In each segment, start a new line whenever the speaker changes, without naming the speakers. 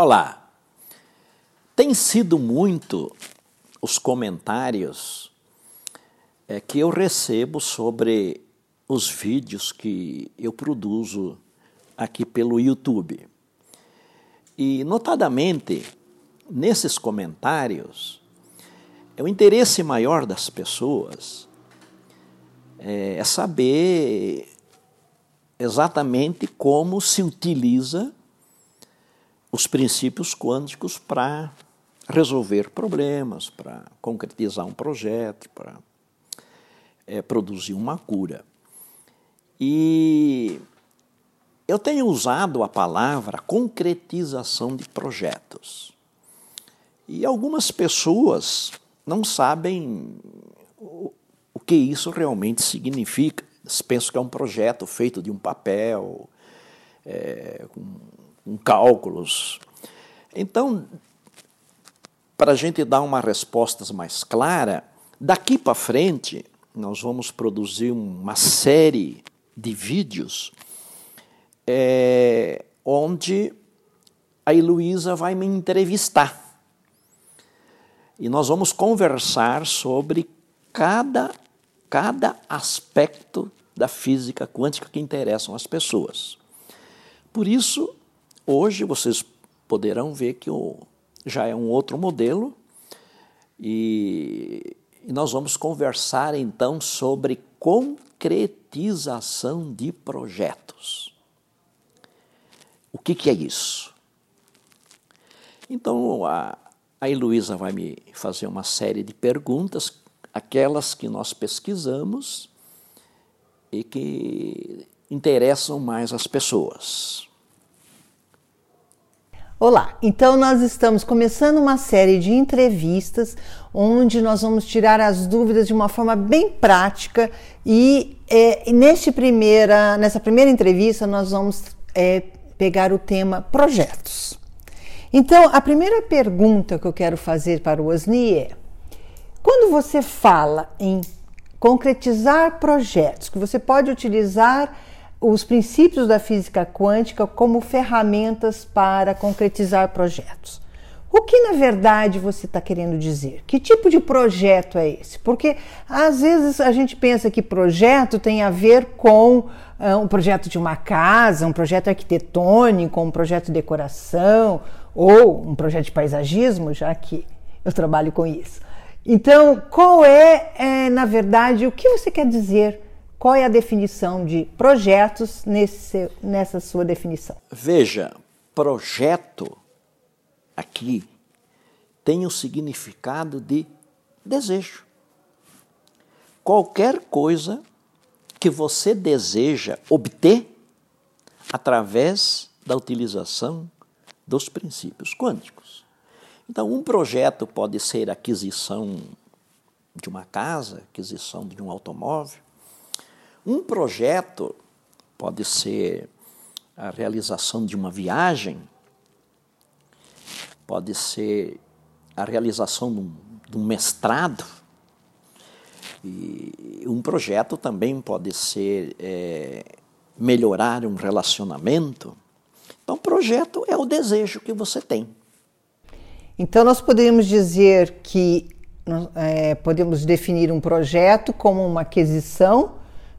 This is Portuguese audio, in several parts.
Olá! Tem sido muito os comentários é, que eu recebo sobre os vídeos que eu produzo aqui pelo YouTube. E, notadamente, nesses comentários, é o interesse maior das pessoas é, é saber exatamente como se utiliza os princípios quânticos para resolver problemas, para concretizar um projeto, para é, produzir uma cura. E eu tenho usado a palavra concretização de projetos. E algumas pessoas não sabem o, que isso realmente significa. Eles pensam que é um projeto feito de um papel, é, com cálculos. Então, para a gente dar uma resposta mais clara, daqui para frente nós vamos produzir uma série de vídeos é, onde a Heloísa vai me entrevistar. E nós vamos conversar sobre cada, cada aspecto da física quântica que interessam as pessoas. Por isso, Hoje vocês poderão ver que o, já é um outro modelo e, e nós vamos conversar então sobre concretização de projetos. O que, que é isso? Então a, a Heloísa vai me fazer uma série de perguntas, aquelas que nós pesquisamos e que interessam mais as pessoas.
Olá, então nós estamos começando uma série de entrevistas onde nós vamos tirar as dúvidas de uma forma bem prática e é, neste primeira, nessa primeira entrevista nós vamos é, pegar o tema projetos. Então, a primeira pergunta que eu quero fazer para o Osni é: quando você fala em concretizar projetos, que você pode utilizar os princípios da física quântica como ferramentas para concretizar projetos. O que na verdade você está querendo dizer? Que tipo de projeto é esse? Porque às vezes a gente pensa que projeto tem a ver com uh, um projeto de uma casa, um projeto arquitetônico, um projeto de decoração ou um projeto de paisagismo, já que eu trabalho com isso. Então, qual é, é na verdade, o que você quer dizer qual é a definição de projetos nesse, nessa sua definição?
Veja, projeto aqui tem o significado de desejo. Qualquer coisa que você deseja obter através da utilização dos princípios quânticos. Então, um projeto pode ser aquisição de uma casa, aquisição de um automóvel, um projeto pode ser a realização de uma viagem, pode ser a realização de um, de um mestrado, e um projeto também pode ser é, melhorar um relacionamento. Então, projeto é o desejo que você tem.
Então, nós poderíamos dizer que é, podemos definir um projeto como uma aquisição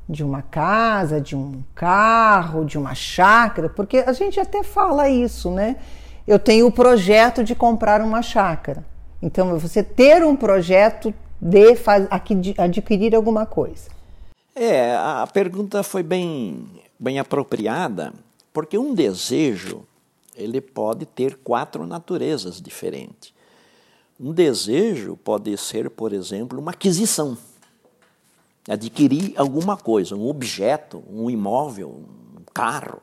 de uma casa, de um carro, de uma chácara, porque a gente até fala isso, né? Eu tenho o projeto de comprar uma chácara. Então, você ter um projeto de adquirir alguma coisa.
É, a pergunta foi bem, bem apropriada, porque um desejo ele pode ter quatro naturezas diferentes. Um desejo pode ser, por exemplo, uma aquisição adquirir alguma coisa, um objeto, um imóvel, um carro.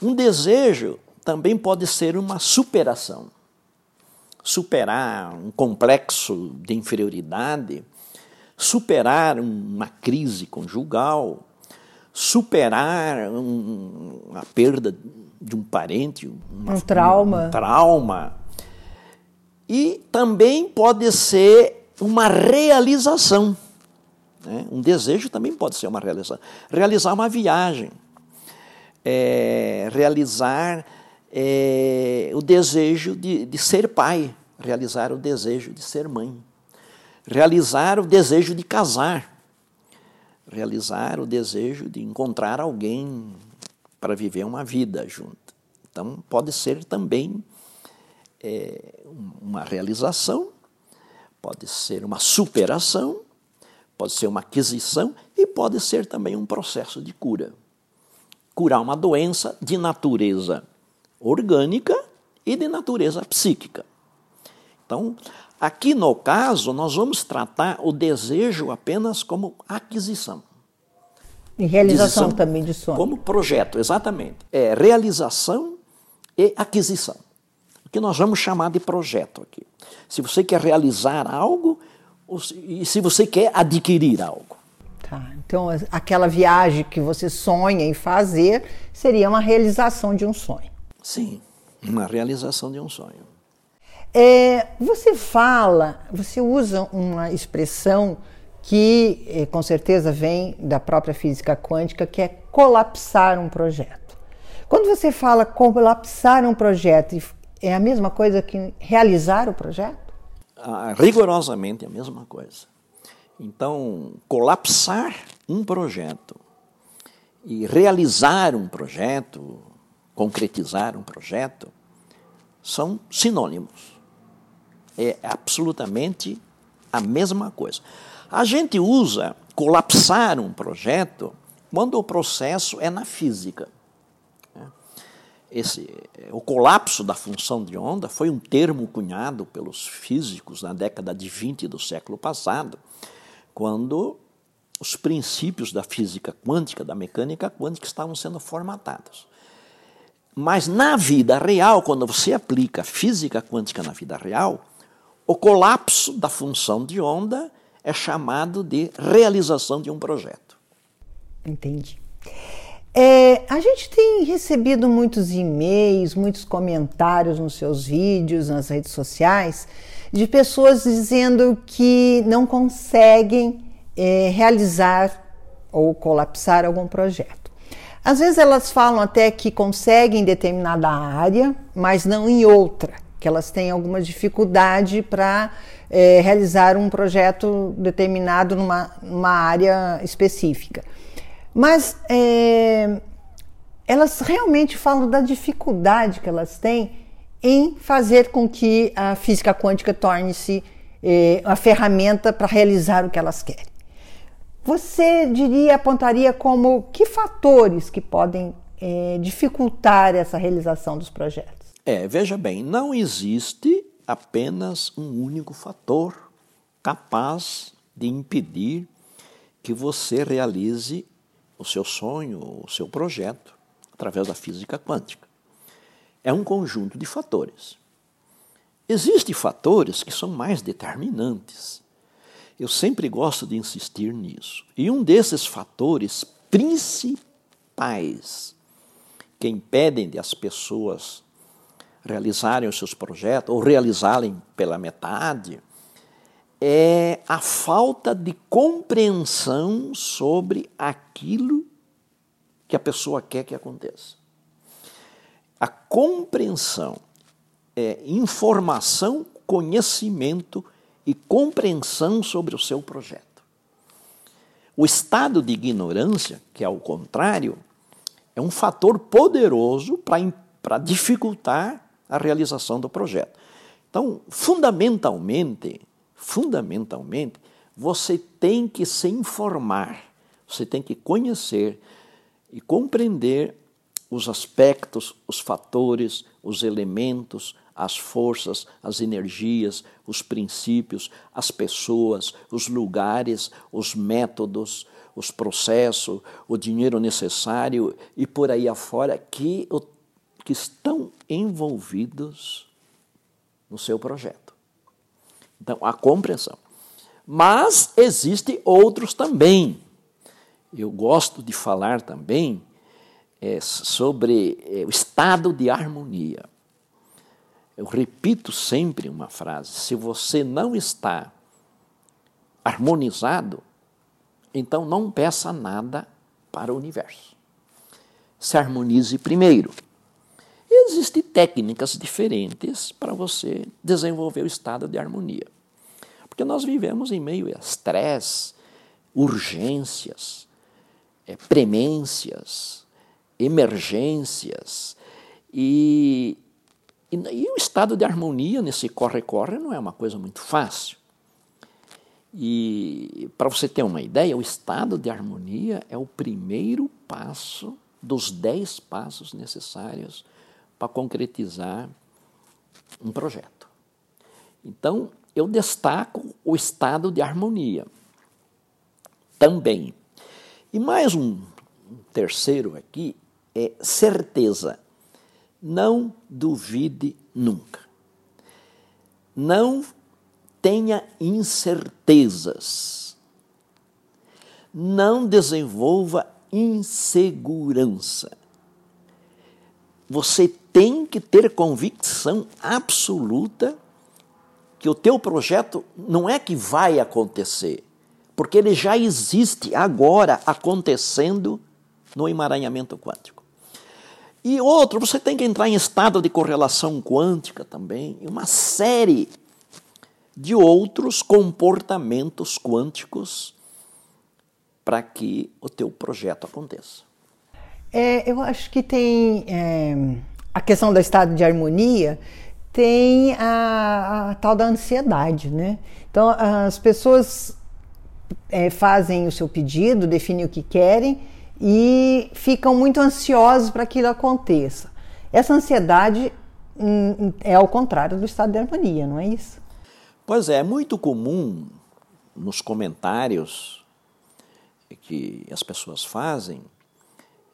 Um desejo também pode ser uma superação. Superar um complexo de inferioridade, superar uma crise conjugal, superar um, a perda de um parente,
uma, um trauma.
Um trauma. E também pode ser uma realização. Né? Um desejo também pode ser uma realização. Realizar uma viagem, é, realizar é, o desejo de, de ser pai, realizar o desejo de ser mãe, realizar o desejo de casar, realizar o desejo de encontrar alguém para viver uma vida junto. Então, pode ser também é, uma realização, pode ser uma superação, pode ser uma aquisição e pode ser também um processo de cura. Curar uma doença de natureza orgânica e de natureza psíquica. Então, aqui no caso, nós vamos tratar o desejo apenas como aquisição.
E realização também de sonho.
Como projeto, exatamente. É realização e aquisição. O que nós vamos chamar de projeto aqui. Se você quer realizar algo e se você quer adquirir algo.
Tá. Então, aquela viagem que você sonha em fazer seria uma realização de um sonho.
Sim, uma realização de um sonho.
É, você fala, você usa uma expressão que é, com certeza vem da própria física quântica, que é colapsar um projeto. Quando você fala colapsar um projeto, é a mesma coisa que realizar o projeto?
Rigorosamente a mesma coisa. Então, colapsar um projeto e realizar um projeto, concretizar um projeto, são sinônimos. É absolutamente a mesma coisa. A gente usa colapsar um projeto quando o processo é na física. Esse, o colapso da função de onda foi um termo cunhado pelos físicos na década de 20 do século passado, quando os princípios da física quântica, da mecânica quântica, estavam sendo formatados. Mas na vida real, quando você aplica física quântica na vida real, o colapso da função de onda é chamado de realização de um projeto.
Entendi. É, a gente tem recebido muitos e-mails, muitos comentários nos seus vídeos, nas redes sociais, de pessoas dizendo que não conseguem é, realizar ou colapsar algum projeto. Às vezes elas falam até que conseguem em determinada área, mas não em outra, que elas têm alguma dificuldade para é, realizar um projeto determinado numa, numa área específica. Mas é, elas realmente falam da dificuldade que elas têm em fazer com que a física quântica torne-se é, a ferramenta para realizar o que elas querem. Você diria, apontaria como que fatores que podem é, dificultar essa realização dos projetos?
É, veja bem, não existe apenas um único fator capaz de impedir que você realize o seu sonho, o seu projeto, através da física quântica. É um conjunto de fatores. Existem fatores que são mais determinantes. Eu sempre gosto de insistir nisso. E um desses fatores principais que impedem de as pessoas realizarem os seus projetos ou realizá-los pela metade é a falta de compreensão sobre aquilo que a pessoa quer que aconteça. A compreensão é informação, conhecimento e compreensão sobre o seu projeto. O estado de ignorância, que é o contrário, é um fator poderoso para dificultar a realização do projeto. Então, fundamentalmente, fundamentalmente, você tem que se informar, você tem que conhecer e compreender os aspectos, os fatores, os elementos, as forças, as energias, os princípios, as pessoas, os lugares, os métodos, os processos, o dinheiro necessário e por aí afora que, que estão envolvidos no seu projeto. Então, a compreensão. Mas existem outros também. Eu gosto de falar também é, sobre é, o estado de harmonia. Eu repito sempre uma frase: se você não está harmonizado, então não peça nada para o universo. Se harmonize primeiro. Existem técnicas diferentes para você desenvolver o estado de harmonia. Porque nós vivemos em meio a estresse, urgências, é, premências, emergências. E, e, e o estado de harmonia nesse corre-corre não é uma coisa muito fácil. E para você ter uma ideia, o estado de harmonia é o primeiro passo dos dez passos necessários para concretizar um projeto. Então, eu destaco o estado de harmonia também. E mais um terceiro aqui é certeza. Não duvide nunca. Não tenha incertezas. Não desenvolva insegurança. Você tem que ter convicção absoluta que o teu projeto não é que vai acontecer, porque ele já existe agora acontecendo no emaranhamento quântico. E outro, você tem que entrar em estado de correlação quântica também, uma série de outros comportamentos quânticos para que o teu projeto aconteça.
É, eu acho que tem é, a questão do estado de harmonia, tem a, a tal da ansiedade, né? Então as pessoas é, fazem o seu pedido, definem o que querem e ficam muito ansiosos para que aquilo aconteça. Essa ansiedade hum, é ao contrário do estado de harmonia, não é isso?
Pois é, é muito comum nos comentários que as pessoas fazem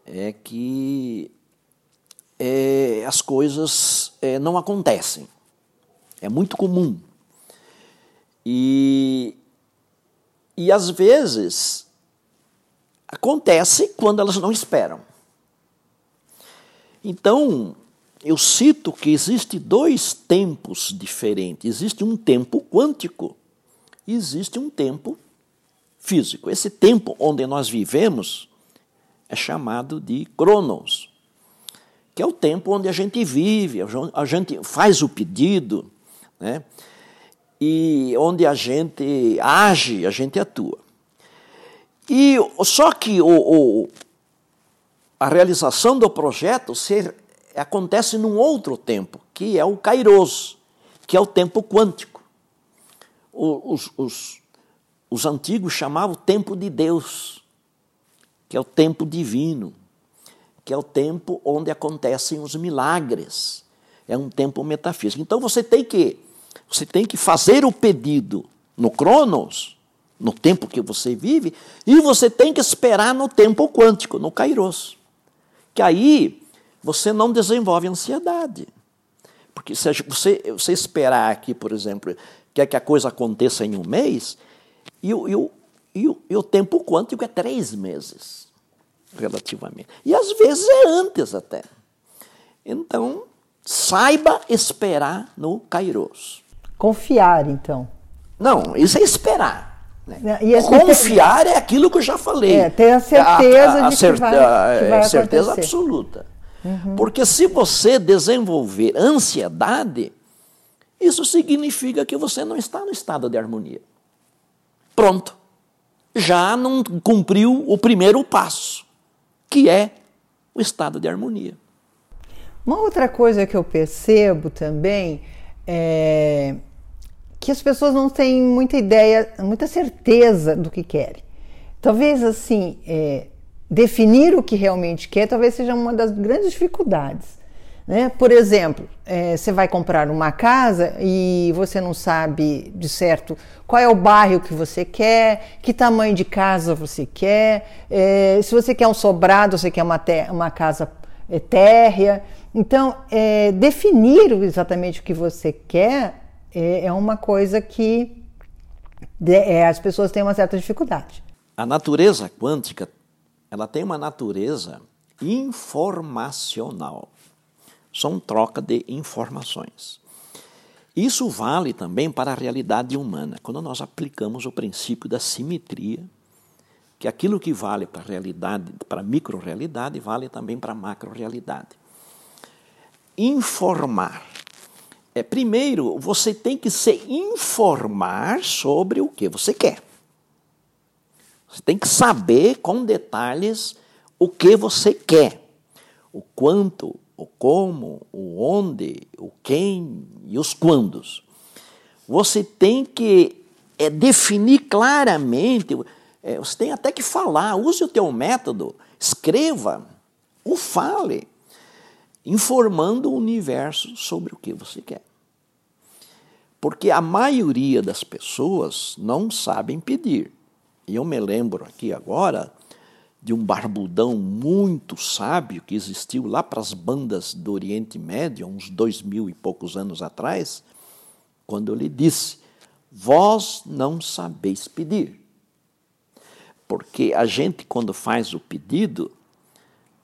é que é, as coisas é, não acontecem. É muito comum. E, e às vezes acontece quando elas não esperam. Então, eu cito que existe dois tempos diferentes. Existe um tempo quântico e existe um tempo físico. Esse tempo onde nós vivemos é chamado de Cronos que é o tempo onde a gente vive, a gente faz o pedido, né? e onde a gente age, a gente atua. E só que o, o a realização do projeto se, acontece num outro tempo, que é o Kairos, que é o tempo quântico. Os, os, os antigos chamavam o tempo de Deus, que é o tempo divino que é o tempo onde acontecem os milagres. É um tempo metafísico. Então você tem que você tem que fazer o pedido no Cronos, no tempo que você vive, e você tem que esperar no tempo quântico, no Kairos. Que aí você não desenvolve ansiedade. Porque se você, você esperar aqui, por exemplo, quer que a coisa aconteça em um mês, e e e e o tempo quântico é três meses relativamente. E às vezes é antes até. Então, saiba esperar no Kairos.
Confiar, então.
Não, isso é esperar. Né? Confiar é aquilo que eu já falei. É,
ter a certeza a, a, a de que, vai, que vai
é, certeza absoluta. Uhum. Porque se você desenvolver ansiedade, isso significa que você não está no estado de harmonia. Pronto. Já não cumpriu o primeiro passo que é o estado de harmonia.
Uma outra coisa que eu percebo também é que as pessoas não têm muita ideia, muita certeza do que querem. Talvez assim, é, definir o que realmente quer, talvez seja uma das grandes dificuldades. Né? Por exemplo, é, você vai comprar uma casa e você não sabe de certo qual é o bairro que você quer, que tamanho de casa você quer, é, se você quer um sobrado, você quer uma, uma casa é, térrea. Então, é, definir exatamente o que você quer é, é uma coisa que é, as pessoas têm uma certa dificuldade.
A natureza quântica ela tem uma natureza informacional são troca de informações. Isso vale também para a realidade humana, quando nós aplicamos o princípio da simetria, que aquilo que vale para a realidade, para a microrealidade, vale também para a macrorealidade. informar. É, primeiro, você tem que se informar sobre o que você quer. Você tem que saber com detalhes o que você quer, o quanto, o como, o onde, o quem e os quandos. Você tem que é, definir claramente, é, você tem até que falar, use o teu método, escreva, ou fale, informando o universo sobre o que você quer. Porque a maioria das pessoas não sabem pedir. E eu me lembro aqui agora de um barbudão muito sábio que existiu lá para as bandas do Oriente Médio, uns dois mil e poucos anos atrás, quando ele disse: Vós não sabeis pedir. Porque a gente, quando faz o pedido,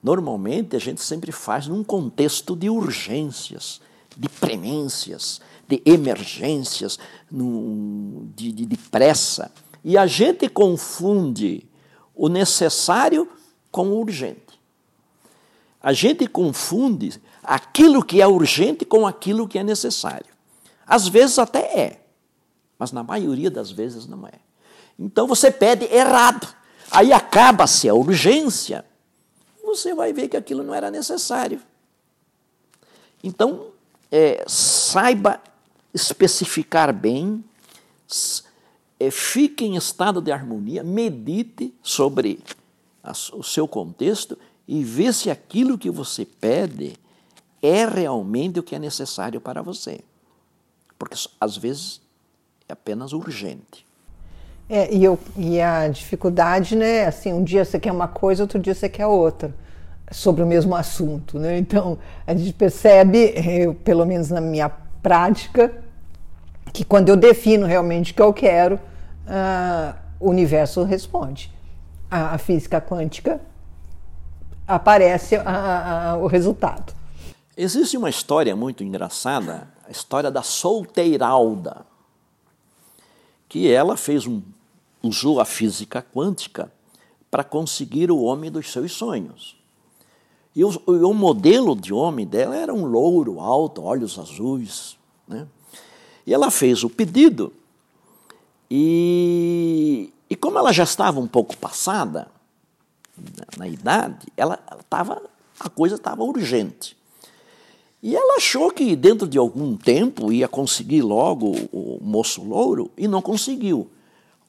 normalmente a gente sempre faz num contexto de urgências, de premências, de emergências, de, de, de pressa. E a gente confunde o necessário com o urgente. A gente confunde aquilo que é urgente com aquilo que é necessário. Às vezes até é, mas na maioria das vezes não é. Então você pede errado. Aí acaba-se a urgência, você vai ver que aquilo não era necessário. Então, é, saiba especificar bem, fique em estado de harmonia, medite sobre o seu contexto e vê se aquilo que você pede é realmente o que é necessário para você. Porque às vezes é apenas urgente.
É, e, eu, e a dificuldade, né? Assim, um dia você quer uma coisa, outro dia você quer outra sobre o mesmo assunto, né? Então a gente percebe, eu, pelo menos na minha prática, que quando eu defino realmente o que eu quero, uh, o universo responde. A, a física quântica aparece a, a, o resultado.
Existe uma história muito engraçada, a história da solteiralda, que ela fez um, usou a física quântica para conseguir o homem dos seus sonhos. E o, o, modelo de homem dela era um louro alto, olhos azuis. Né? E ela fez o pedido, e, e como ela já estava um pouco passada na, na idade, ela, tava, a coisa estava urgente. E ela achou que dentro de algum tempo ia conseguir logo o, o moço louro e não conseguiu.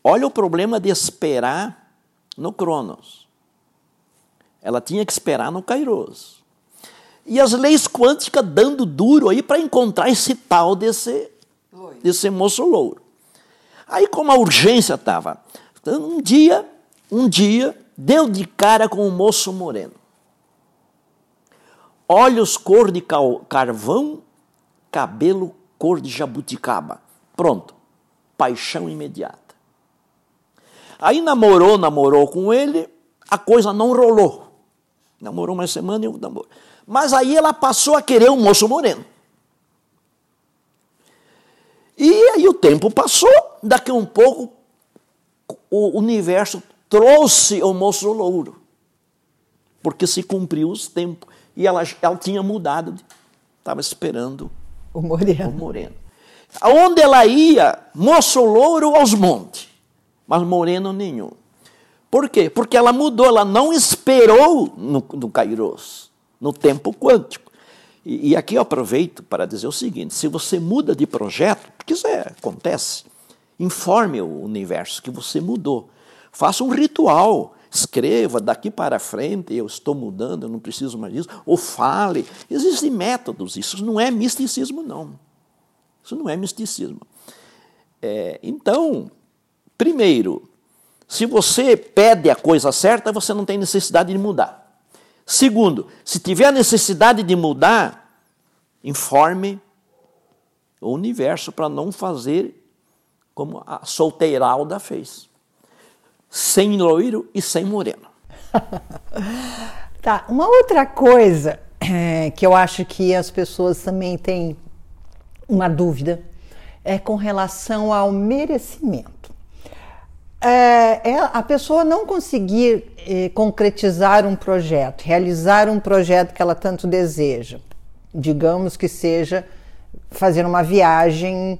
Olha o problema de esperar no Cronos. Ela tinha que esperar no Kairos. E as leis quânticas dando duro aí para encontrar esse tal desse desse moço louro. Aí, como a urgência estava, um dia, um dia, deu de cara com o moço moreno. Olhos cor de carvão, cabelo cor de jabuticaba. Pronto, paixão imediata. Aí namorou, namorou com ele, a coisa não rolou. Namorou uma semana e um namoro. Mas aí ela passou a querer um moço moreno. E aí o tempo passou, daqui a um pouco o universo trouxe o moço louro, porque se cumpriu os tempos. E ela, ela tinha mudado, estava esperando
o moreno.
o moreno. Aonde ela ia, moço louro aos montes, mas moreno nenhum. Por quê? Porque ela mudou, ela não esperou no, no Kairos, no tempo quântico. E, e, aqui eu aproveito para dizer o seguinte: se você muda de projeto, porque isso é, acontece, informe o universo que você mudou. Faça um ritual, escreva daqui para frente, eu estou mudando, eu não preciso mais disso, ou fale. Existem métodos, isso não é misticismo, não. Isso não é misticismo. É, então, primeiro, se você pede a coisa certa, você não tem necessidade de mudar. Segundo, se tiver necessidade de mudar, informe o universo para não fazer como a solteiralda fez. Sem loiro e sem moreno.
tá, uma outra coisa é, que eu acho que as pessoas também têm uma dúvida é com relação ao merecimento é, é, a pessoa não conseguir é, concretizar um projeto, realizar um projeto que ela tanto deseja, digamos que seja fazer uma viagem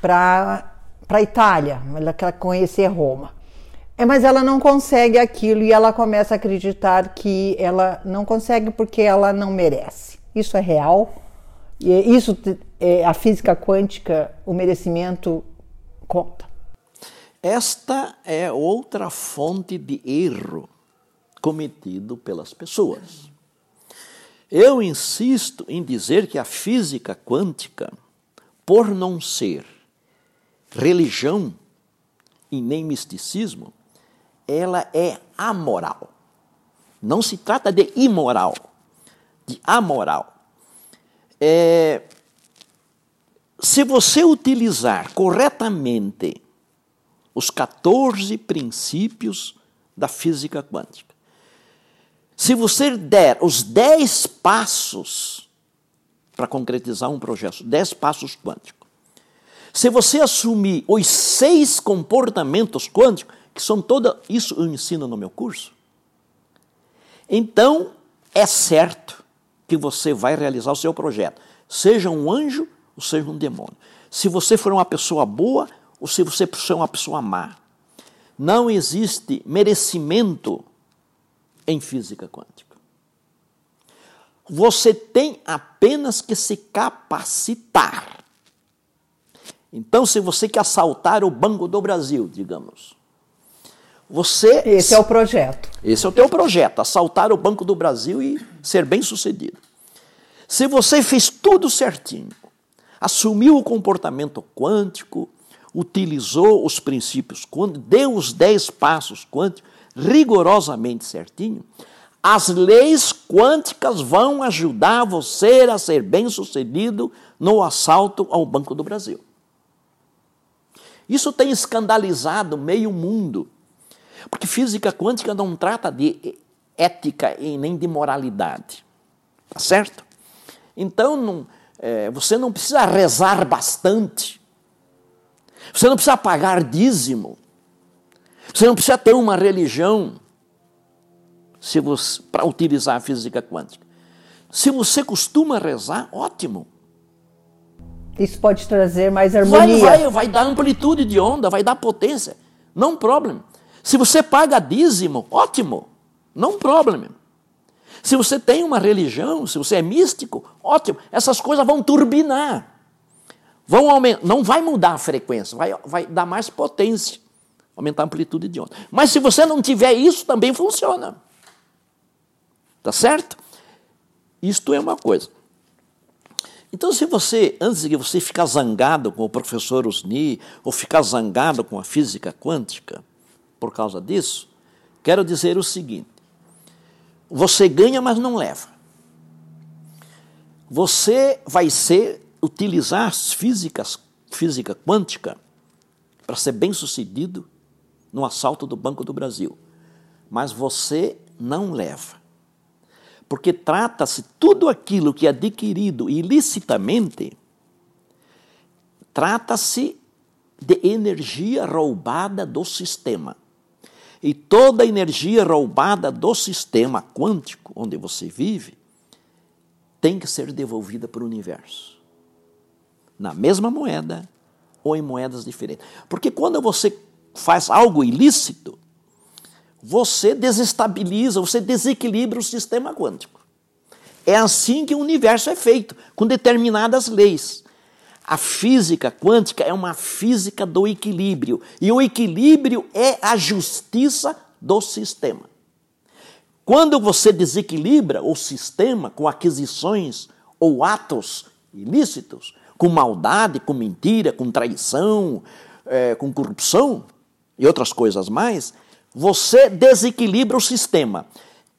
para a Itália, ela quer conhecer Roma. É, mas ela não consegue aquilo e ela começa a acreditar que ela não consegue porque ela não merece. Isso é real? Isso é, a física quântica, o merecimento conta.
Esta é outra fonte de erro cometido pelas pessoas. Eu insisto em dizer que a física quântica, por não ser religião e nem misticismo, ela é amoral. Não se trata de imoral, de amoral. É, se você utilizar corretamente os 14 princípios da física quântica, se você der os 10 passos para concretizar um projeto, 10 passos quânticos, se você assumir os seis comportamentos quânticos, que são toda isso eu ensino no meu curso, então é certo que você vai realizar o seu projeto, seja um anjo ou seja um demônio. Se você for uma pessoa boa ou se você for uma pessoa má. Não existe merecimento em física quântica. Você tem apenas que se capacitar. Então, se você quer assaltar o Banco do Brasil, digamos, você.
Esse é o projeto.
Esse é o teu projeto, assaltar o Banco do Brasil e ser bem sucedido. Se você fez tudo certinho, assumiu o comportamento quântico, utilizou os princípios quânticos, deu os dez passos quânticos rigorosamente certinho, as leis quânticas vão ajudar você a ser bem sucedido no assalto ao Banco do Brasil. Isso tem escandalizado meio mundo. Porque física quântica não trata de ética e nem de moralidade. Tá certo? Então, não, é, você não precisa rezar bastante. Você não precisa pagar dízimo. Você não precisa ter uma religião se você para utilizar a física quântica. Se você costuma rezar, ótimo.
Isso pode trazer mais harmonia.
Vai, vai, vai dar amplitude de onda, vai dar potência. Não problema. Se você paga dízimo, ótimo, não problema. Se você tem uma religião, se você é místico, ótimo, essas coisas vão turbinar. Vão aumentar, não vai mudar a frequência, vai, vai dar mais potência, aumentar a amplitude de onda. Mas se você não tiver isso, também funciona. Tá certo? Isto é uma coisa. Então, se você, antes de você ficar zangado com o professor Usni, ou ficar zangado com a física quântica, por causa disso, quero dizer o seguinte: você ganha, mas não leva. Você vai ser utilizar as físicas, física quântica para ser bem sucedido no assalto do Banco do Brasil. Mas você não leva. Porque trata-se tudo aquilo que é adquirido ilicitamente, trata-se de energia roubada do sistema. E toda energia roubada do sistema quântico onde você vive tem que ser devolvida para o universo. Na mesma moeda ou em moedas diferentes. Porque quando você faz algo ilícito, você desestabiliza, você desequilibra o sistema quântico. É assim que o universo é feito, com determinadas leis. A física quântica é uma física do equilíbrio. E o equilíbrio é a justiça do sistema. Quando você desequilibra o sistema com aquisições ou atos ilícitos, com maldade, com mentira, com traição, é, com corrupção e outras coisas mais, você desequilibra o sistema.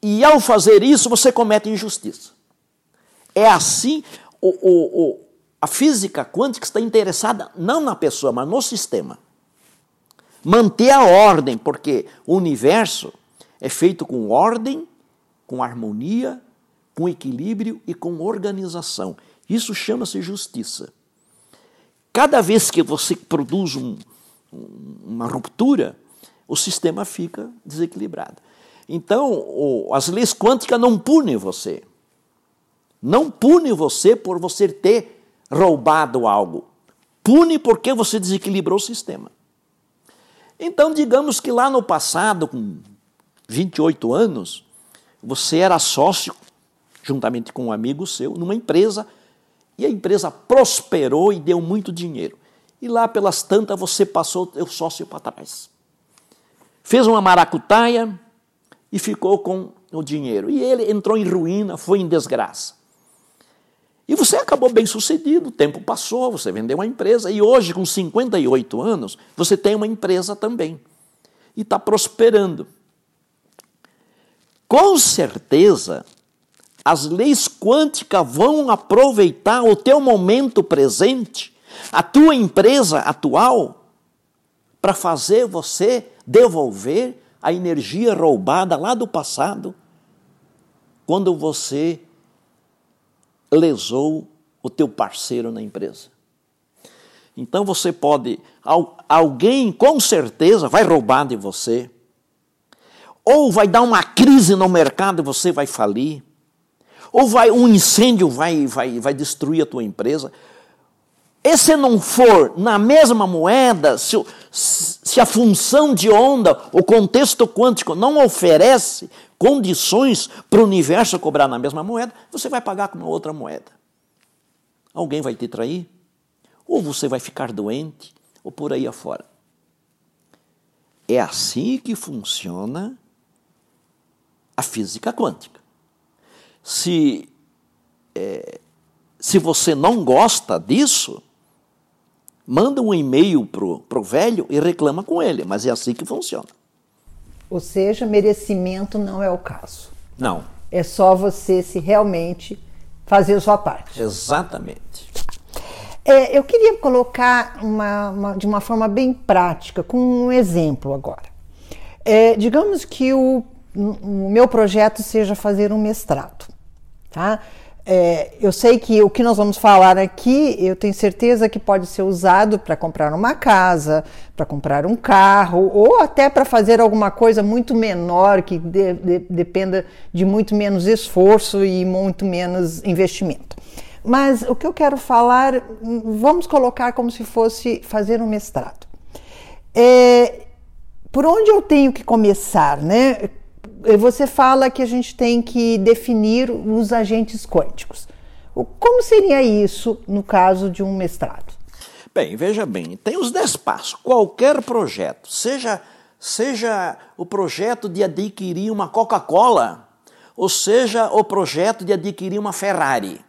E ao fazer isso, você comete injustiça. É assim o, o, o a física quântica está interessada não na pessoa, mas no sistema. Manter a ordem, porque o universo é feito com ordem, com harmonia, com equilíbrio e com organização. Isso chama-se justiça. Cada vez que você produz um, uma ruptura, o sistema fica desequilibrado. Então, as leis quânticas não punem você. Não pune você por você ter roubado algo. Pune porque você desequilibrou o sistema. Então, digamos que lá no passado, com 28 anos, você era sócio, juntamente com um amigo seu, numa empresa, e a empresa prosperou e deu muito dinheiro. E lá pelas tantas você passou o sócio para trás. Fez uma maracutaia e ficou com o dinheiro. E ele entrou em ruína, foi em desgraça. E você acabou bem sucedido, o tempo passou, você vendeu uma empresa, e hoje, com 58 anos, você tem uma empresa também. E está prosperando. Com certeza, as leis quânticas vão aproveitar o teu momento presente, a tua empresa atual, para fazer você devolver a energia roubada lá do passado, quando você lesou o teu parceiro na empresa. Então você pode, alguém com certeza vai roubar de você, ou vai dar uma crise no mercado e você vai falir, ou vai um incêndio vai, vai, vai destruir a tua empresa. E se não for na mesma moeda, se, se a função de onda, o contexto quântico não oferece condições para o universo cobrar na mesma moeda, você vai pagar com uma outra moeda. Alguém vai te trair, ou você vai ficar doente, ou por aí afora. É assim que funciona a física quântica. Se, é, se você não gosta disso, manda um e-mail pro, pro velho e reclama com ele, mas é assim que funciona.
Ou seja, merecimento não é o caso.
Não.
É só você se realmente fazer a sua parte.
Exatamente.
É, eu queria colocar uma, uma, de uma forma bem prática, com um exemplo agora. É, digamos que o, o meu projeto seja fazer um mestrado. Tá? É, eu sei que o que nós vamos falar aqui, eu tenho certeza que pode ser usado para comprar uma casa, para comprar um carro, ou até para fazer alguma coisa muito menor, que de, de, dependa de muito menos esforço e muito menos investimento. Mas o que eu quero falar, vamos colocar como se fosse fazer um mestrado. É, por onde eu tenho que começar, né? Você fala que a gente tem que definir os agentes quânticos. Como seria isso no caso de um mestrado?
Bem, veja bem, tem os dez passos. Qualquer projeto, seja, seja o projeto de adquirir uma Coca-Cola, ou seja o projeto de adquirir uma Ferrari,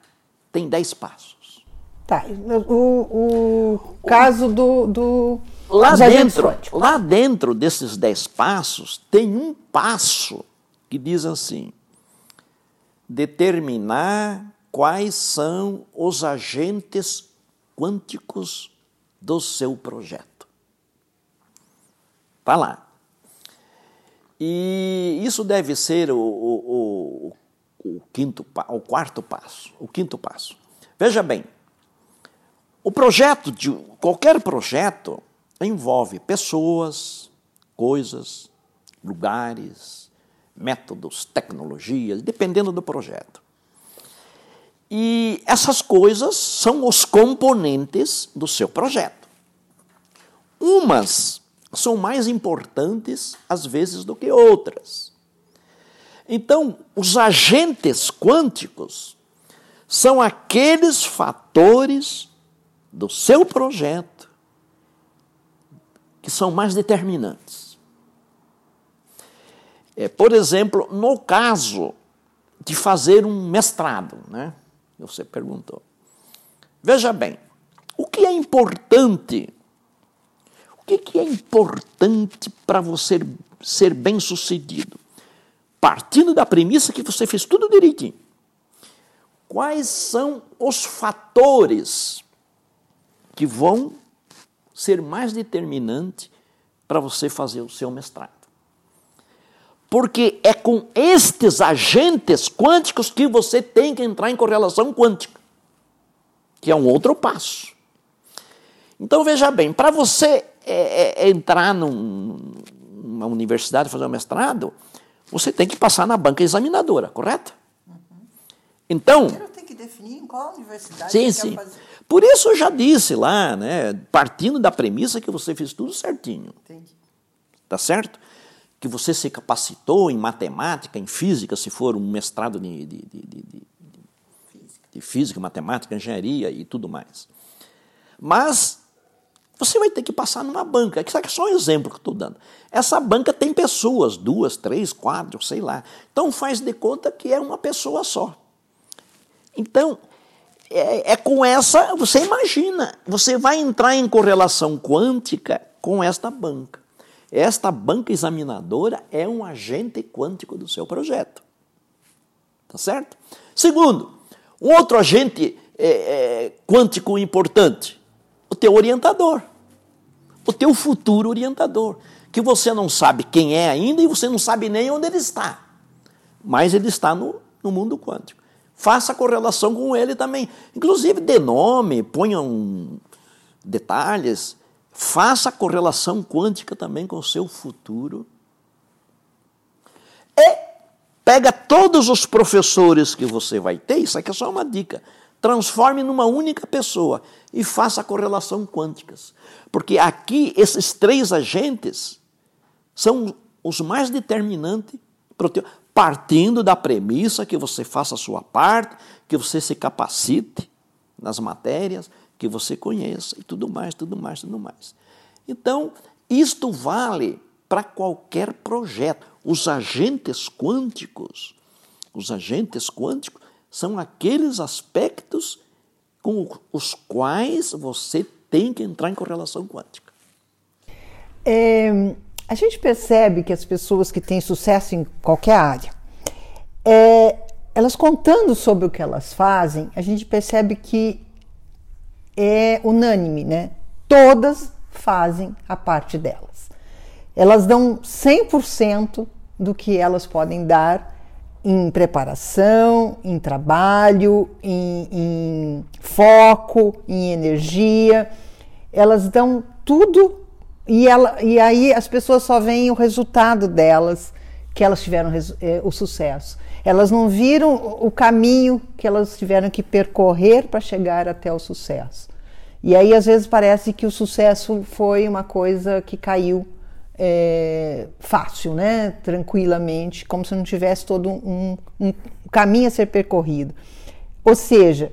tem dez passos.
Tá, o, o caso do, do
Lá dentro, lá dentro desses dez passos, tem um passo que diz assim: determinar quais são os agentes quânticos do seu projeto. Está lá. E isso deve ser o, o, o, o, quinto, o quarto passo. O quinto passo. Veja bem, o projeto de qualquer projeto envolve pessoas, coisas, lugares, métodos, tecnologias, dependendo do projeto. E essas coisas são os componentes do seu projeto. Umas são mais importantes, às vezes, do que outras. Então, os agentes quânticos são aqueles fatores do seu projeto que são mais determinantes. É, por exemplo, no caso de fazer um mestrado, né? Você perguntou. Veja bem, o que é importante? O que, que é importante para você ser bem sucedido? Partindo da premissa que você fez tudo direitinho. Quais são os fatores que vão ser mais determinante para você fazer o seu mestrado. Porque é com estes agentes quânticos que você tem que entrar em correlação quântica, que é um outro passo. Então veja bem, para você é, é, entrar num, numa universidade fazer um mestrado, você tem que passar na banca examinadora, correto? Uhum. Então.
Definir em qual universidade
sim, sim. Fazer. Por isso eu já disse lá, né, partindo da premissa que você fez tudo certinho. Entendi. Tá certo? Que você se capacitou em matemática, em física, se for um mestrado de, de, de, de, de física, matemática, engenharia e tudo mais. Mas você vai ter que passar numa banca. Isso aqui é só um exemplo que eu estou dando. Essa banca tem pessoas, duas, três, quatro, sei lá. Então faz de conta que é uma pessoa só. Então, é, é com essa, você imagina, você vai entrar em correlação quântica com esta banca. Esta banca examinadora é um agente quântico do seu projeto. Tá certo? Segundo, um outro agente é, é, quântico importante, o teu orientador, o teu futuro orientador, que você não sabe quem é ainda e você não sabe nem onde ele está, mas ele está no, no mundo quântico. Faça correlação com ele também. Inclusive, dê nome, ponham detalhes. Faça correlação quântica também com o seu futuro. E pega todos os professores que você vai ter, isso aqui é só uma dica. Transforme numa única pessoa e faça correlação quânticas. Porque aqui, esses três agentes são os mais determinantes partindo da premissa que você faça a sua parte, que você se capacite nas matérias, que você conheça e tudo mais, tudo mais, tudo mais. Então, isto vale para qualquer projeto. Os agentes quânticos, os agentes quânticos são aqueles aspectos com os quais você tem que entrar em correlação quântica.
É, a gente percebe que as pessoas que têm sucesso em qualquer área, é, elas contando sobre o que elas fazem, a gente percebe que é unânime, né? Todas fazem a parte delas. Elas dão 100% do que elas podem dar em preparação, em trabalho, em, em foco, em energia. Elas dão tudo e, ela, e aí as pessoas só veem o resultado delas, que elas tiveram é, o sucesso. Elas não viram o caminho que elas tiveram que percorrer para chegar até o sucesso. E aí, às vezes, parece que o sucesso foi uma coisa que caiu é, fácil, né? tranquilamente, como se não tivesse todo um, um caminho a ser percorrido. Ou seja,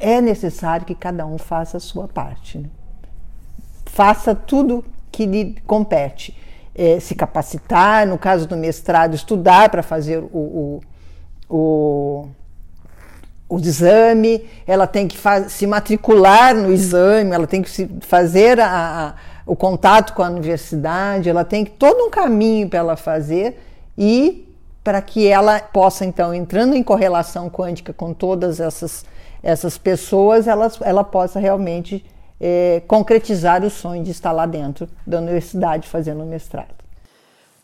é necessário que cada um faça a sua parte. Né? Faça tudo que lhe compete. É, se capacitar, no caso do mestrado, estudar para fazer o, o, o, o, exame, ela tem que se matricular no exame, ela tem que fazer a, a, o contato com a universidade, ela tem todo um caminho para ela fazer e para que ela possa, então, entrando em correlação quântica com todas essas, essas pessoas, ela, ela possa realmente é, concretizar o sonho de estar lá dentro da universidade fazendo o mestrado.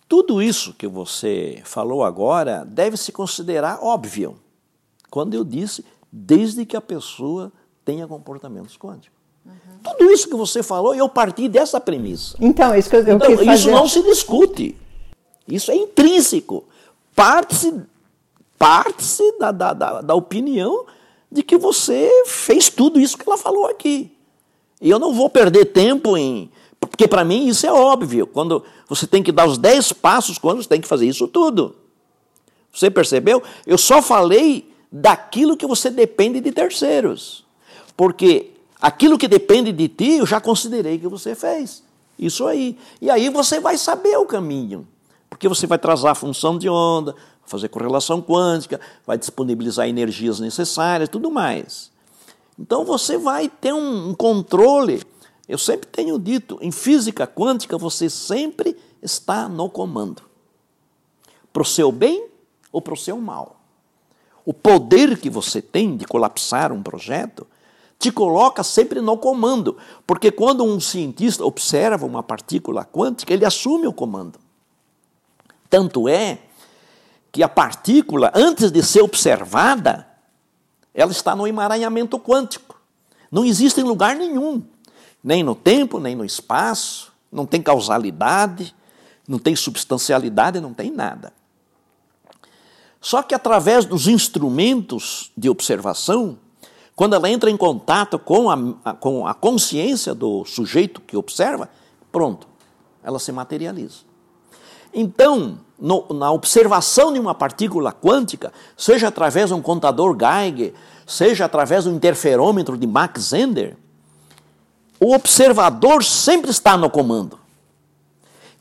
Tudo isso que você falou agora deve se considerar óbvio, quando eu disse desde que a pessoa tenha comportamentos quânticos. Uhum. Tudo isso que você falou, eu parti dessa premissa.
Então, isso que eu, eu
então, Isso fazer... não se discute. Isso é intrínseco. Parte-se parte da, da, da, da opinião de que você fez tudo isso que ela falou aqui. E eu não vou perder tempo em. Porque para mim isso é óbvio. Quando você tem que dar os 10 passos, quando você tem que fazer isso tudo. Você percebeu? Eu só falei daquilo que você depende de terceiros. Porque aquilo que depende de ti, eu já considerei que você fez. Isso aí. E aí você vai saber o caminho. Porque você vai trazer a função de onda, fazer correlação quântica, vai disponibilizar energias necessárias, tudo mais. Então você vai ter um controle. Eu sempre tenho dito, em física quântica você sempre está no comando. Para o seu bem ou para o seu mal. O poder que você tem de colapsar um projeto te coloca sempre no comando, porque quando um cientista observa uma partícula quântica, ele assume o comando. Tanto é que a partícula, antes de ser observada, ela está no emaranhamento quântico. Não existe em lugar nenhum, nem no tempo, nem no espaço, não tem causalidade, não tem substancialidade, não tem nada. Só que através dos instrumentos de observação, quando ela entra em contato com a, com a consciência do sujeito que observa, pronto, ela se materializa. Então, no, na observação de uma partícula quântica, seja através de um contador Geiger, seja através do interferômetro de Mach Zehnder, o observador sempre está no comando.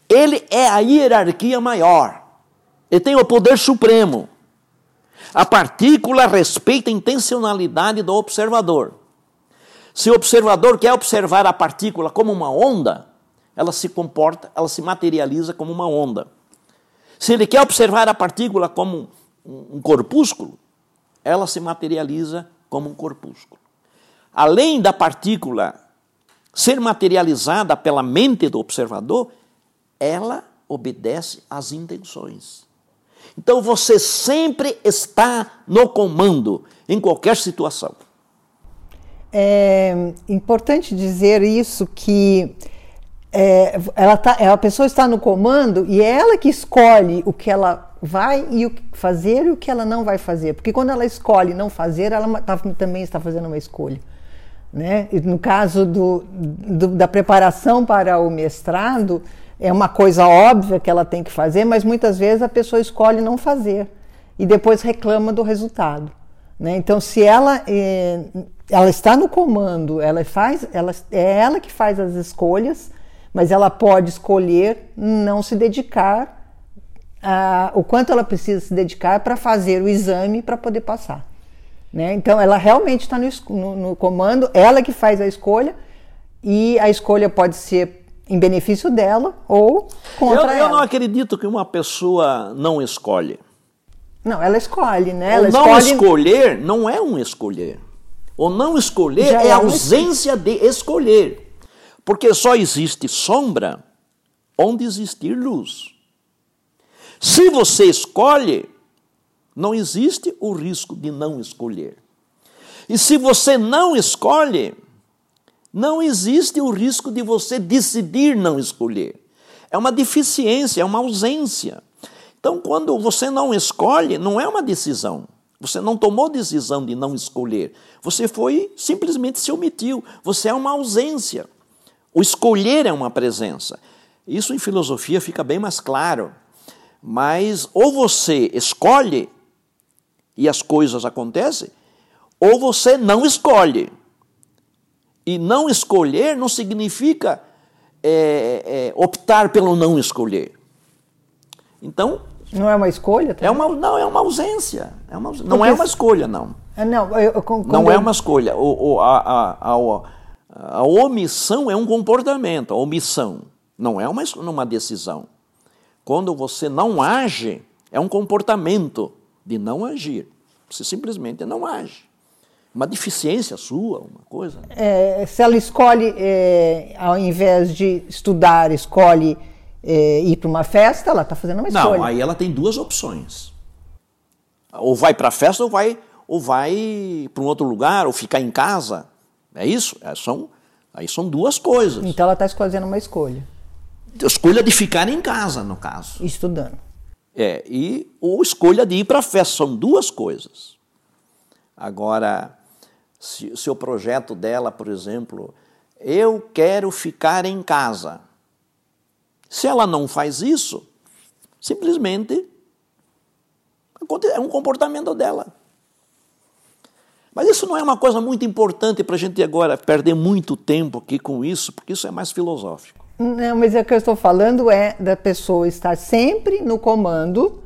Ele é a hierarquia maior. Ele tem o poder supremo. A partícula respeita a intencionalidade do observador. Se o observador quer observar a partícula como uma onda, ela se comporta, ela se materializa como uma onda. Se ele quer observar a partícula como um corpúsculo, ela se materializa como um corpúsculo. Além da partícula ser materializada pela mente do observador, ela obedece às intenções. Então você sempre está no comando em qualquer situação.
É importante dizer isso que é, ela tá, a pessoa está no comando e é ela que escolhe o que ela vai e o fazer e o que ela não vai fazer. Porque quando ela escolhe não fazer, ela tá, também está fazendo uma escolha. Né? E no caso do, do, da preparação para o mestrado, é uma coisa óbvia que ela tem que fazer, mas muitas vezes a pessoa escolhe não fazer e depois reclama do resultado. Né? Então, se ela, é, ela está no comando, ela faz, ela, é ela que faz as escolhas, mas ela pode escolher não se dedicar a, o quanto ela precisa se dedicar para fazer o exame para poder passar. Né? Então, ela realmente está no, no, no comando, ela que faz a escolha, e a escolha pode ser em benefício dela ou contra
eu,
ela.
Eu não acredito que uma pessoa não escolhe.
Não, ela escolhe, né? Ela
não escolher não é um escolher. O não escolher é, é ausência de escolher. Porque só existe sombra onde existir luz. Se você escolhe, não existe o risco de não escolher. E se você não escolhe, não existe o risco de você decidir não escolher. É uma deficiência, é uma ausência. Então, quando você não escolhe, não é uma decisão. Você não tomou decisão de não escolher. Você foi simplesmente se omitiu. Você é uma ausência. O escolher é uma presença. Isso em filosofia fica bem mais claro. Mas ou você escolhe e as coisas acontecem, ou você não escolhe e não escolher não significa é, é, optar pelo não escolher. Então.
Não é uma escolha?
Também? É uma, não, é uma ausência. É uma, não é uma escolha, não.
É, não, eu, eu,
não é uma escolha. O, o, a, a, a, a, omissão é um comportamento, a omissão não é uma, uma decisão. Quando você não age, é um comportamento de não agir. Você simplesmente não age uma deficiência sua, uma coisa.
É, se ela escolhe, é, ao invés de estudar, escolhe é, ir para uma festa, ela está fazendo uma escolha.
Não, aí ela tem duas opções. Ou vai para a festa ou vai, ou vai para um outro lugar, ou ficar em casa. É isso? É, são, aí são duas coisas.
Então ela está fazendo uma escolha.
Escolha de ficar em casa, no caso.
Estudando.
É, e ou escolha de ir para a festa. São duas coisas. Agora, se, se o projeto dela, por exemplo, eu quero ficar em casa. Se ela não faz isso, simplesmente é um comportamento dela. Mas isso não é uma coisa muito importante para a gente agora perder muito tempo aqui com isso, porque isso é mais filosófico.
Não, mas o que eu estou falando é da pessoa estar sempre no comando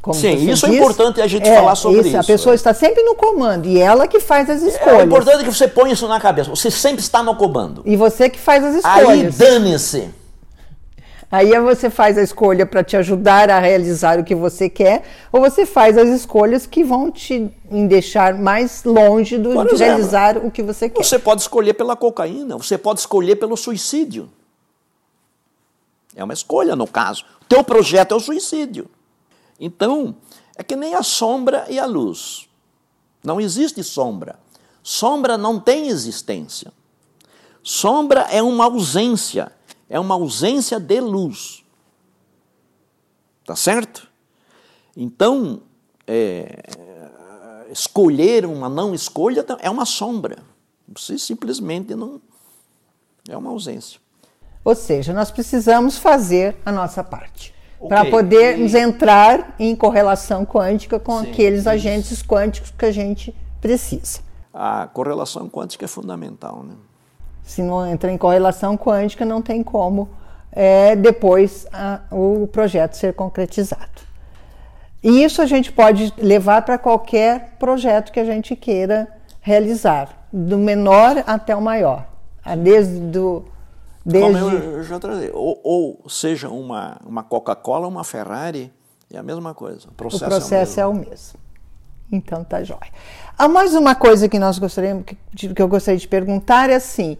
como Sim, isso é diz, é importante a gente é, falar sobre isso. isso
a pessoa é. está sempre no comando e ela que faz as escolhas.
É importante que você ponha isso na cabeça. Você sempre está no comando.
E você que faz as escolhas.
Aí dane-se.
Aí você faz a escolha para te ajudar a realizar o que você quer, ou você faz as escolhas que vão te deixar mais longe do, exemplo, de realizar o que você quer.
Você pode escolher pela cocaína, você pode escolher pelo suicídio. É uma escolha, no caso. O teu projeto é o suicídio. Então, é que nem a sombra e a luz. Não existe sombra. Sombra não tem existência. Sombra é uma ausência, é uma ausência de luz. Tá certo? Então, é, escolher uma não escolha é uma sombra. Você simplesmente não. É uma ausência.
Ou seja, nós precisamos fazer a nossa parte. Okay. Para podermos e... entrar em correlação quântica com Sim, aqueles isso. agentes quânticos que a gente precisa.
A correlação quântica é fundamental. Né?
Se não entra em correlação quântica, não tem como é, depois a, o projeto ser concretizado. E isso a gente pode levar para qualquer projeto que a gente queira realizar, do menor até o maior. Desde do,
desde... Como eu já trazei, ou, ou seja uma, uma Coca-Cola uma Ferrari, é a mesma coisa. O processo,
o processo é, o mesmo. É o mesmo. Então tá jóia. Há mais uma coisa que nós gostaríamos, que, que eu gostaria de perguntar é assim,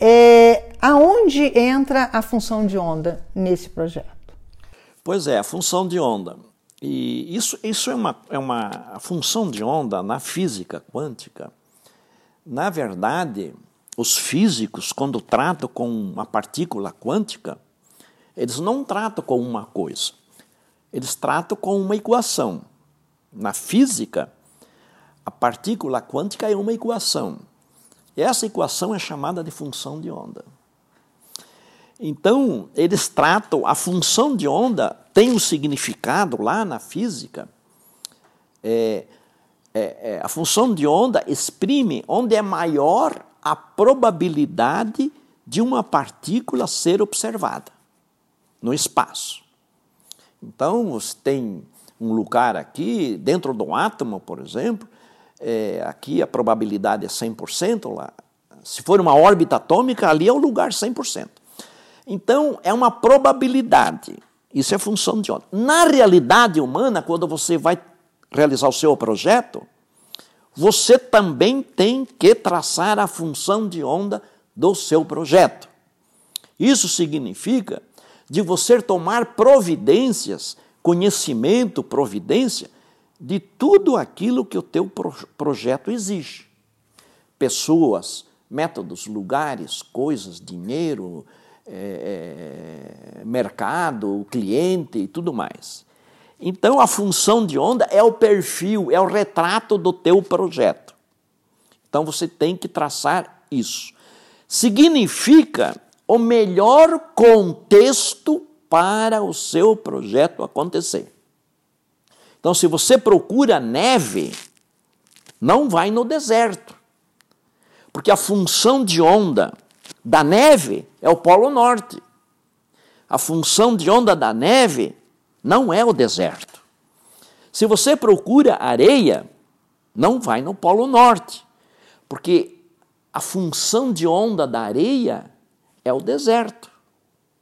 é, aonde entra a função de onda nesse projeto?
Pois é, a função de onda. E isso, isso é, uma, é uma função de onda na física quântica. Na verdade, os físicos, quando tratam com uma partícula quântica, eles não tratam com uma coisa, eles tratam com uma equação. Na física, a partícula quântica é uma equação. Essa equação é chamada de função de onda. Então, eles tratam a função de onda, tem um significado lá na física. É, é, é, a função de onda exprime onde é maior a probabilidade de uma partícula ser observada no espaço. Então, você tem um lugar aqui, dentro do átomo, por exemplo, é, aqui a probabilidade é 100%, lá. se for uma órbita atômica, ali é o lugar 100%. Então, é uma probabilidade. Isso é função de onda. Na realidade humana, quando você vai realizar o seu projeto, você também tem que traçar a função de onda do seu projeto. Isso significa de você tomar providências, conhecimento, providência de tudo aquilo que o teu projeto exige. Pessoas, métodos, lugares, coisas, dinheiro, é, é, mercado, cliente e tudo mais. Então a função de onda é o perfil, é o retrato do teu projeto. Então você tem que traçar isso. Significa o melhor contexto para o seu projeto acontecer. Então, se você procura neve, não vai no deserto. Porque a função de onda da neve é o Polo Norte. A função de onda da neve não é o deserto. Se você procura areia, não vai no Polo Norte, porque a função de onda da areia é o deserto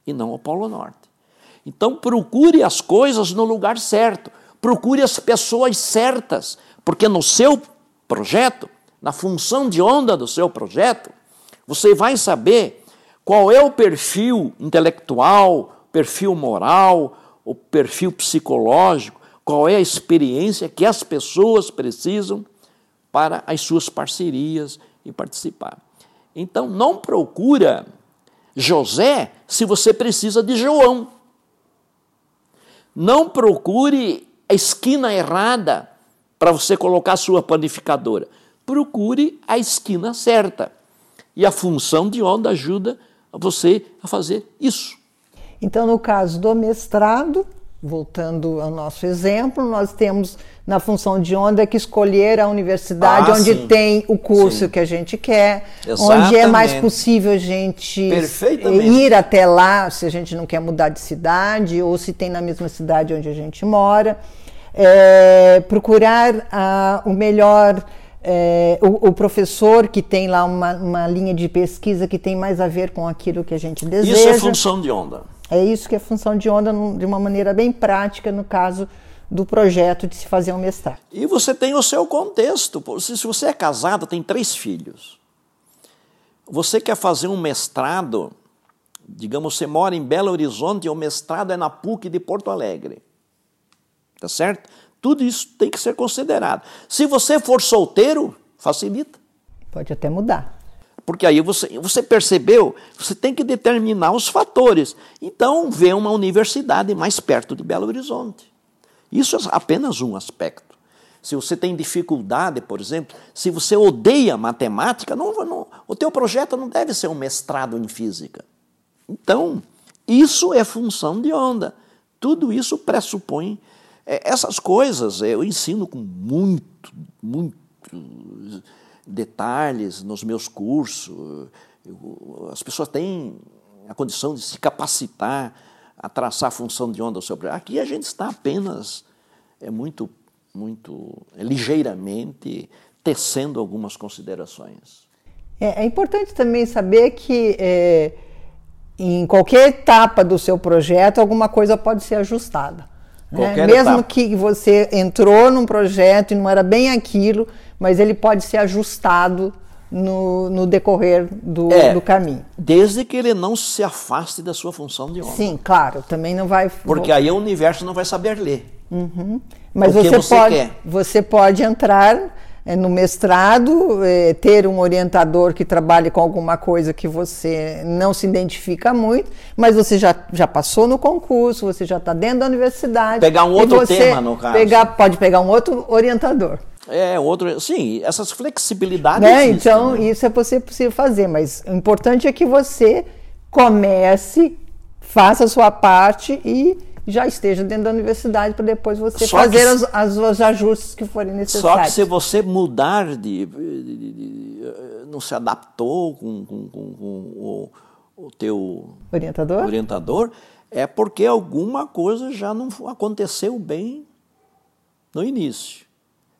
e não o Polo Norte. Então procure as coisas no lugar certo, procure as pessoas certas, porque no seu projeto, na função de onda do seu projeto, você vai saber qual é o perfil intelectual, perfil moral, o perfil psicológico, qual é a experiência que as pessoas precisam para as suas parcerias e participar. Então, não procura José se você precisa de João. Não procure a esquina errada para você colocar a sua panificadora. Procure a esquina certa. E a função de onda ajuda você a fazer isso.
Então, no caso do mestrado, voltando ao nosso exemplo, nós temos na função de onda que escolher a universidade ah, onde sim. tem o curso sim. que a gente quer, Exatamente. onde é mais possível a gente ir até lá, se a gente não quer mudar de cidade ou se tem na mesma cidade onde a gente mora. É, procurar ah, o melhor é, o, o, professor que tem lá uma, uma, linha de pesquisa que tem mais a ver com aquilo que a gente deseja.
Isso é função de onda.
É isso que é função de onda de uma maneira bem prática no caso do projeto de se fazer um mestrado.
E você tem o seu contexto. Se você é casado, tem três filhos. Você quer fazer um mestrado, digamos, você mora em Belo Horizonte e o mestrado é na PUC de Porto Alegre. Tá certo? Tudo isso tem que ser considerado. Se você for solteiro, facilita.
Pode até mudar.
Porque aí você, você percebeu, você tem que determinar os fatores. Então, vê uma universidade mais perto de Belo Horizonte. Isso é apenas um aspecto. se você tem dificuldade, por exemplo, se você odeia matemática, não, não, o teu projeto não deve ser um mestrado em física. Então, isso é função de onda. Tudo isso pressupõe essas coisas. Eu ensino com muito, muito detalhes nos meus cursos. Eu, as pessoas têm a condição de se capacitar a traçar a função de onda sobre. Aqui a gente está apenas é muito muito ligeiramente tecendo algumas considerações.
É, é importante também saber que é, em qualquer etapa do seu projeto alguma coisa pode ser ajustada. Né? Mesmo etapa. que você entrou num projeto e não era bem aquilo, mas ele pode ser ajustado no, no decorrer do, é, do, caminho.
Desde que ele não se afaste da sua função de homem.
Sim, claro, também não vai.
Porque aí o universo não vai saber ler.
Uhum. Mas você, você, pode, quer. você pode entrar no mestrado, é, ter um orientador que trabalhe com alguma coisa que você não se identifica muito, mas você já, já passou no concurso, você já está dentro da universidade.
Pegar um outro tema, no caso.
Pegar, pode pegar um outro orientador.
É, outro. Sim, essas flexibilidades.
Né? Existem, então, né? isso é possível fazer, mas o importante é que você comece, faça a sua parte e já esteja dentro da universidade para depois você só fazer que, os, os, ajustes que forem necessários.
Só que se você mudar de, de, de, de não se adaptou com, com, com, com o, o, teu
orientador?
orientador, é porque alguma coisa já não aconteceu bem no início.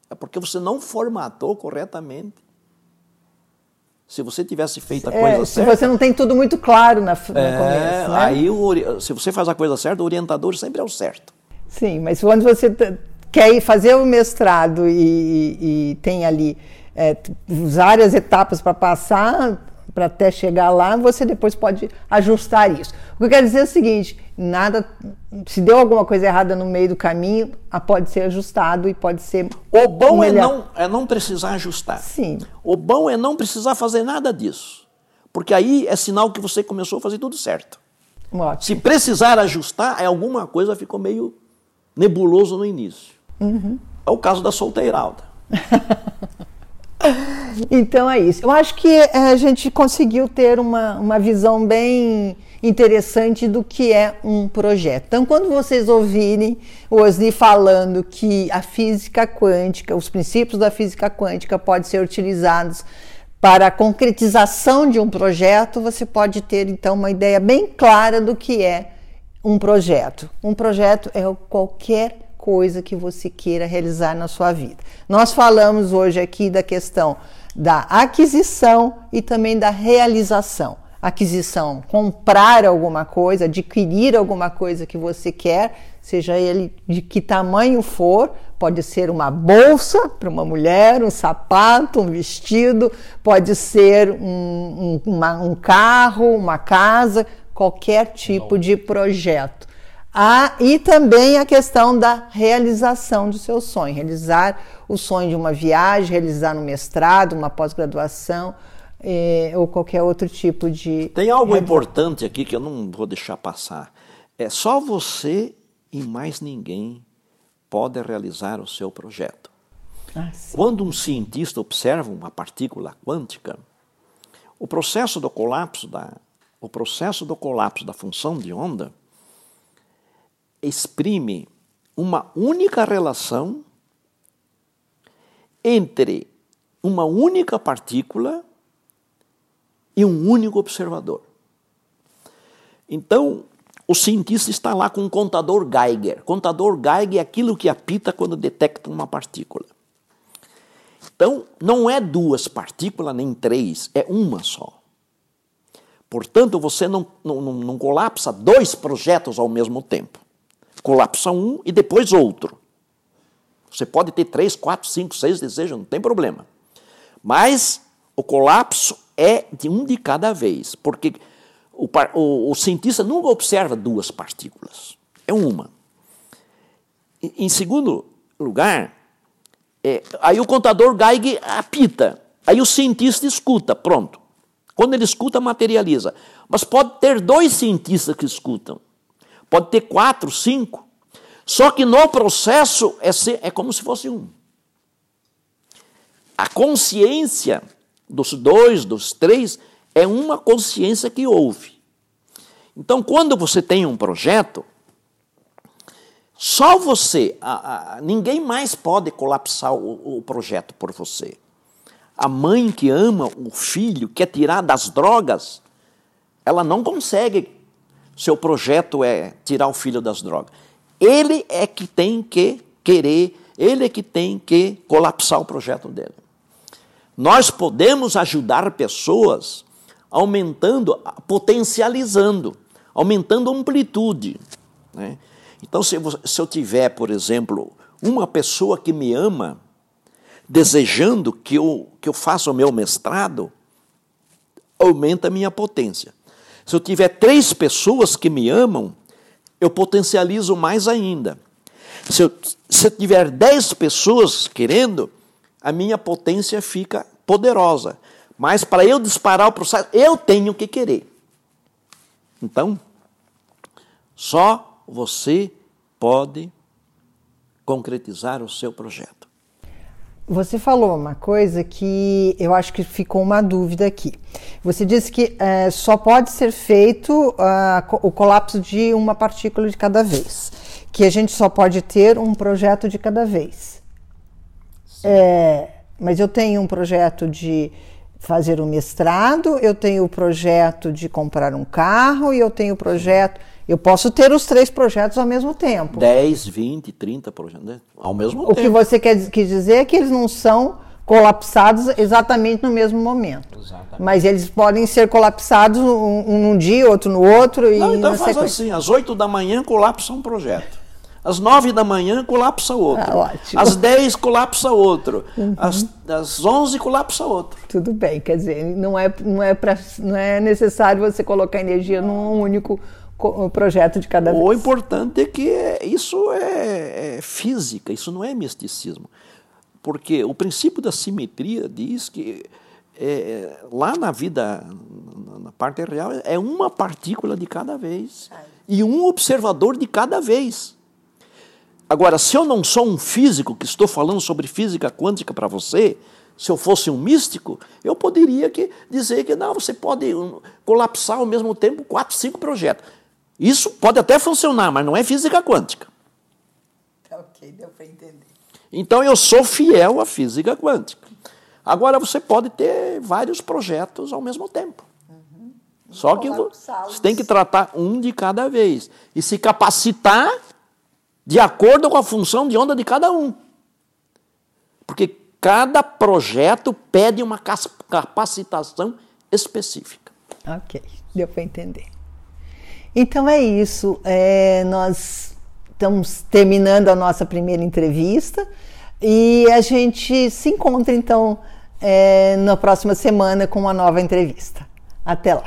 É porque você não formatou corretamente se você tivesse feito a é, coisa
se
certa.
Se você não tem tudo muito claro na, no é, começo. Né?
Aí, o, se você faz a coisa certa, o orientador sempre é o certo.
Sim, mas quando você quer ir fazer o mestrado e, e tem ali é, várias etapas para passar, para até chegar lá, você depois pode ajustar isso. O que eu quero dizer é o seguinte: nada, se deu alguma coisa errada no meio do caminho, pode ser ajustado e pode ser.
O bom é não, é não precisar ajustar.
Sim.
O bom é não precisar fazer nada disso, porque aí é sinal que você começou a fazer tudo certo.
Ótimo.
Se precisar ajustar, é alguma coisa ficou meio nebuloso no início.
Uhum.
É o caso da solteiralda.
Então é isso. Eu acho que eh, a gente conseguiu ter uma, uma visão bem interessante do que é um projeto. Então, quando vocês ouvirem o Osni falando que a física quântica, os princípios da física quântica podem ser utilizados para a concretização de um projeto, você pode ter então uma ideia bem clara do que é um projeto. Um projeto é qualquer coisa que você queira realizar na sua vida. Nós falamos hoje aqui da questão da aquisição e também da realização. Aquisição, comprar alguma coisa, adquirir alguma coisa que você quer, seja ele de que tamanho for, pode ser uma bolsa para uma mulher, um sapato, um vestido, pode ser um, um, uma, um carro, uma casa, qualquer tipo de projeto. Ah, e também a questão da realização do seu sonho, realizar o sonho de uma viagem, realizar um mestrado, uma pós-graduação eh, ou qualquer outro tipo de.
Tem algo importante aqui que eu não vou deixar passar. É só você e mais ninguém pode realizar o seu projeto.
Ah,
Quando um cientista observa uma partícula quântica, o processo do colapso da, o processo do colapso da função de onda exprime uma única relação entre uma única partícula e um único observador. Então, o cientista está lá com um contador Geiger. Contador Geiger é aquilo que apita quando detecta uma partícula. Então, não é duas partículas nem três, é uma só. Portanto, você não, não, não colapsa dois projetos ao mesmo tempo colapsa um e depois outro. Você pode ter três, quatro, cinco, seis desejos, não tem problema. Mas o colapso é de um de cada vez, porque o, o, o cientista nunca observa duas partículas, é uma. Em segundo lugar, é, aí o contador Geiger apita, aí o cientista escuta, pronto. Quando ele escuta, materializa. Mas pode ter dois cientistas que escutam. Pode ter quatro, cinco. Só que no processo é, ser, é como se fosse um. a consciência dos dois, dos três, é uma consciência que ouve. Então, quando você tem um projeto, só você, a, a, ninguém mais pode colapsar o, o projeto por você. A mãe que ama o filho, quer tirar das drogas, ela não consegue. Seu projeto é tirar o filho das drogas. Ele é que tem que querer, ele é que tem que colapsar o projeto dele. Nós podemos ajudar pessoas aumentando, potencializando, aumentando a amplitude. Né? Então, se, eu tiver, por exemplo, uma pessoa que me ama, desejando que eu, que eu faça o meu mestrado, aumenta a minha potência. Se eu tiver três pessoas que me amam, eu potencializo mais ainda. Se eu, se eu tiver dez pessoas querendo, a minha potência fica poderosa. Mas para eu disparar o processo, eu tenho que querer. Então, só você pode concretizar o seu projeto.
Você falou uma coisa que eu acho que ficou uma dúvida aqui. Você disse que é, só pode ser feito uh, o colapso de uma partícula de cada vez, que a gente só pode ter um projeto de cada vez. É, mas eu tenho um projeto de fazer um mestrado, eu tenho o projeto de comprar um carro e eu tenho o projeto. Eu posso ter os três projetos ao mesmo tempo.
10, 20, 30 projetos né? ao mesmo
o
tempo.
O que você quer, quer dizer é que eles não são colapsados exatamente no mesmo momento. Exatamente. Mas eles podem ser colapsados um, um num dia, outro no outro.
Não, então faz sequência. assim, às 8 da manhã colapsa um projeto. Às nove da manhã colapsa outro. Ah, Às dez colapsa outro. Uhum. Às, às onze colapsa outro.
Tudo bem, quer dizer, não é, não é, pra, não é necessário você colocar energia num único projeto de cada vez.
O importante é que isso é, é física, isso não é misticismo. Porque o princípio da simetria diz que é, lá na vida, na parte real, é uma partícula de cada vez e um observador de cada vez. Agora, se eu não sou um físico que estou falando sobre física quântica para você, se eu fosse um místico, eu poderia que dizer que não, você pode colapsar ao mesmo tempo quatro, cinco projetos. Isso pode até funcionar, mas não é física quântica.
Tá ok, deu para entender.
Então eu sou fiel à física quântica. Agora você pode ter vários projetos ao mesmo tempo. Uhum. Só que você tem que tratar um de cada vez e se capacitar de acordo com a função de onda de cada um. Porque cada projeto pede uma capacitação específica.
Ok, deu para entender. Então é isso. É, nós estamos terminando a nossa primeira entrevista e a gente se encontra então é, na próxima semana com uma nova entrevista. Até lá.